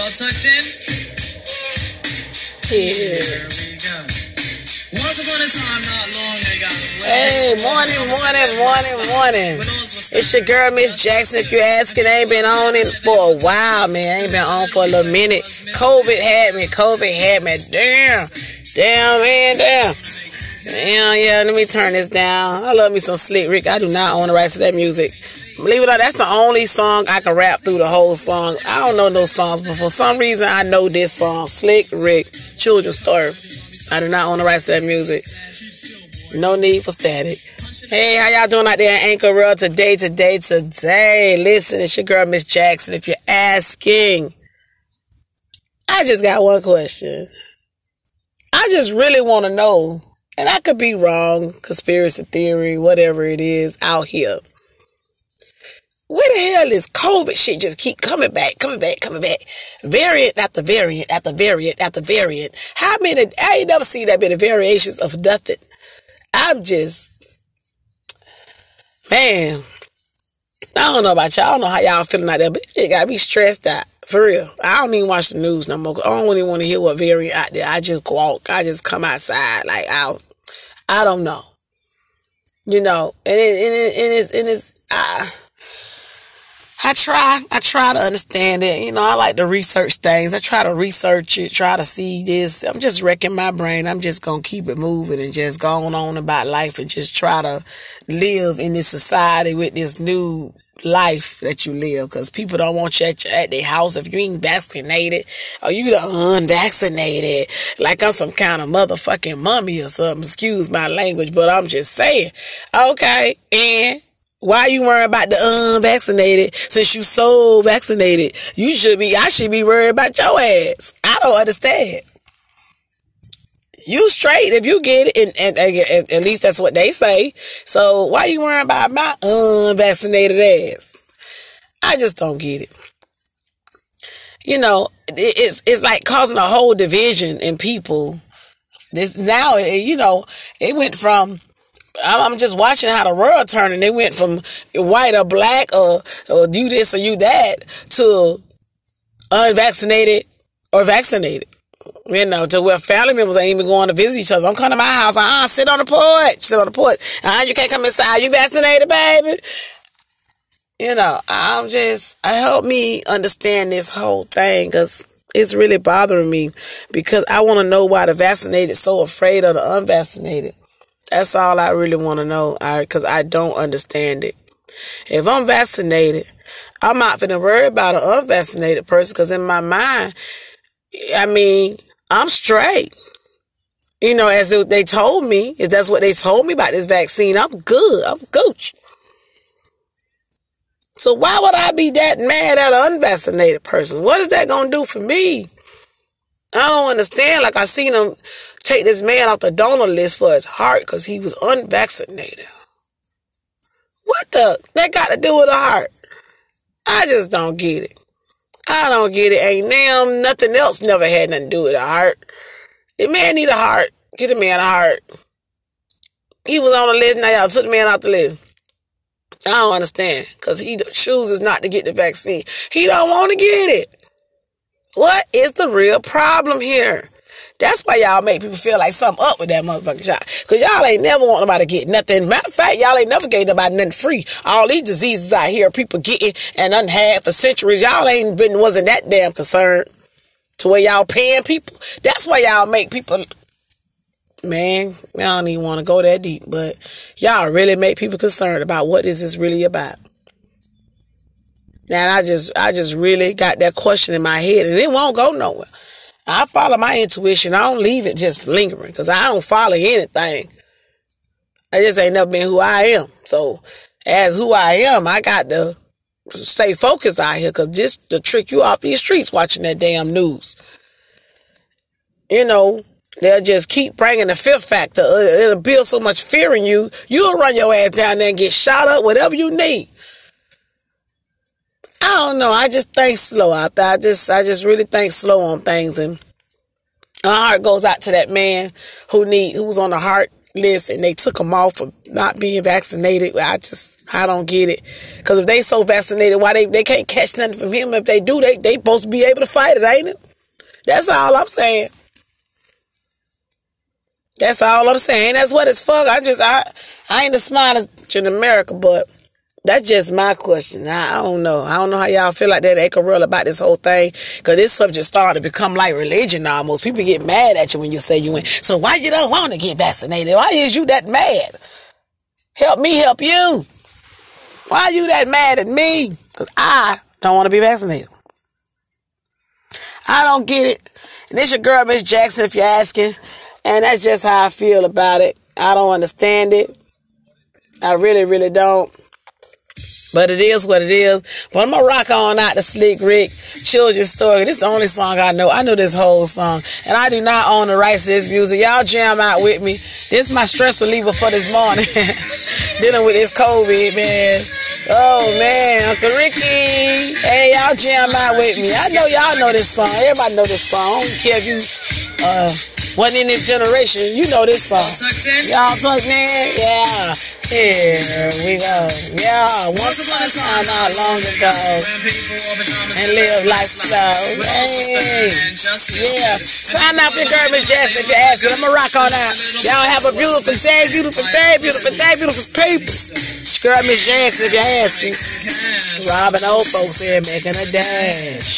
Y'all tucked in? Yeah. Here we go. Once upon a time, not long ago. Hey, morning, morning, morning, morning. It's your girl, Miss Jackson. If you're asking, I ain't been on it for a while, man. I ain't been on for a little minute. COVID had me. COVID had me. Damn. Damn, man, damn. Damn, yeah, let me turn this down. I love me some Slick Rick. I do not own the rights to that music. Believe it or not, that's the only song I can rap through the whole song. I don't know those songs, but for some reason I know this song. Slick Rick, Children's Story. I do not own the rights to that music. No need for static. Hey, how y'all doing out there in Anchor World today, today, today? Listen, it's your girl, Miss Jackson. If you're asking, I just got one question. I just really want to know, and I could be wrong, conspiracy theory, whatever it is out here. Where the hell is COVID shit just keep coming back, coming back, coming back? Variant after variant after variant after variant. How many? I ain't never seen that many variations of nothing. I'm just, man, I don't know about y'all. I don't know how y'all feeling out there, but it got me stressed out. For real. I don't even watch the news no more. I don't even want to hear what variant out there. I just walk. I just come outside. Like, I, I don't know. You know, and it, and it, and it's, and it's, I, I try, I try to understand it. You know, I like to research things. I try to research it, try to see this. I'm just wrecking my brain. I'm just going to keep it moving and just going on about life and just try to live in this society with this new life that you live because people don't want you at, at their house if you ain't vaccinated or you the unvaccinated like I'm some kind of motherfucking mummy or something. Excuse my language, but I'm just saying. Okay, and why you worrying about the unvaccinated since you so vaccinated? You should be, I should be worried about your ass. I don't understand. You straight if you get it, and, and, and, at least that's what they say. So why you worrying about my unvaccinated ass? I just don't get it. You know, it's it's like causing a whole division in people. This now, you know, it went from I'm just watching how the world turning. They went from white or black or, or do this or you that to unvaccinated or vaccinated. You know, to where family members ain't even going to visit each other. Don't come to my house. Uh, sit on the porch. Sit on the porch. Uh, you can't come inside. You vaccinated, baby. You know, I'm just, I help me understand this whole thing because it's really bothering me because I want to know why the vaccinated so afraid of the unvaccinated. That's all I really want to know, because I, I don't understand it. If I'm vaccinated, I'm not to worry about an unvaccinated person, because in my mind, I mean, I'm straight. You know, as they told me, if that's what they told me about this vaccine, I'm good. I'm gooch. So why would I be that mad at an unvaccinated person? What is that going to do for me? I don't understand. Like I seen them take this man off the donor list for his heart because he was unvaccinated. What the? That got to do with the heart? I just don't get it. I don't get it. Ain't now nothing else never had nothing to do with a heart. The man need a heart. Get the man a heart. He was on the list. Now y'all took the man off the list. I don't understand because he chooses not to get the vaccine. He don't want to get it. What is the real problem here? That's why y'all make people feel like something up with that motherfucking shot. Cause y'all ain't never want nobody to get nothing. Matter of fact, y'all ain't never gave nobody nothing free. All these diseases out here, people getting and unhad for centuries. Y'all ain't been, wasn't that damn concerned to where y'all paying people. That's why y'all make people, man, I don't even want to go that deep, but y'all really make people concerned about what is this really about. Now I just, I just really got that question in my head and it won't go nowhere. I follow my intuition. I don't leave it just lingering because I don't follow anything. I just ain't never been who I am. So as who I am, I got to stay focused out here because just to trick you off these streets watching that damn news. You know, they'll just keep bringing the fifth factor. It'll build so much fear in you. You'll run your ass down there and get shot up, whatever you need. I don't know. I just think slow out there. I just, I just really think slow on things, and my heart goes out to that man who need, who's on the heart list and they took him off for not being vaccinated. I just, I don't get it. Because if they so vaccinated, why they, they can't catch nothing from him? If they do, they they supposed to be able to fight it, ain't it? That's all I'm saying. That's all I'm saying. That's what it's for. I just, I, I ain't the smartest in America, but that's just my question. I, I don't know. I don't know how y'all feel like that Acarella about this whole thing. Cause this subject started to become like religion almost. People get mad at you when you say you went. So why you don't want to get vaccinated? Why is you that mad? Help me help you. Why are you that mad at me? Cause I don't want to be vaccinated. I don't get it. And this your girl, Miss Jackson, if you're asking. And that's just how I feel about it. I don't understand it. I really, really don't. But it is what it is. But I'm gonna rock on out the Slick Rick children's story. This is the only song I know. I know this whole song. And I do not own the rights to this music. Y'all jam out with me. This is my stress reliever for this morning. Dealing with this COVID, man. Oh man, Uncle Ricky. Hey, y'all jam out with me. I know y'all know this song. Everybody know this song. I don't care if you uh wasn't in this generation. You know this song. Y'all talk, man. Yeah. Here we go. Yeah. Once upon a time, not long ago. And live life slow. Hey. Yeah. Sign up Miss Jackson, if you ask me. I'm going to rock on out. Y'all have a beautiful day, beautiful day, beautiful day, beautiful people. Miss Jackson, if you ask me. Robin old folks here making a dash.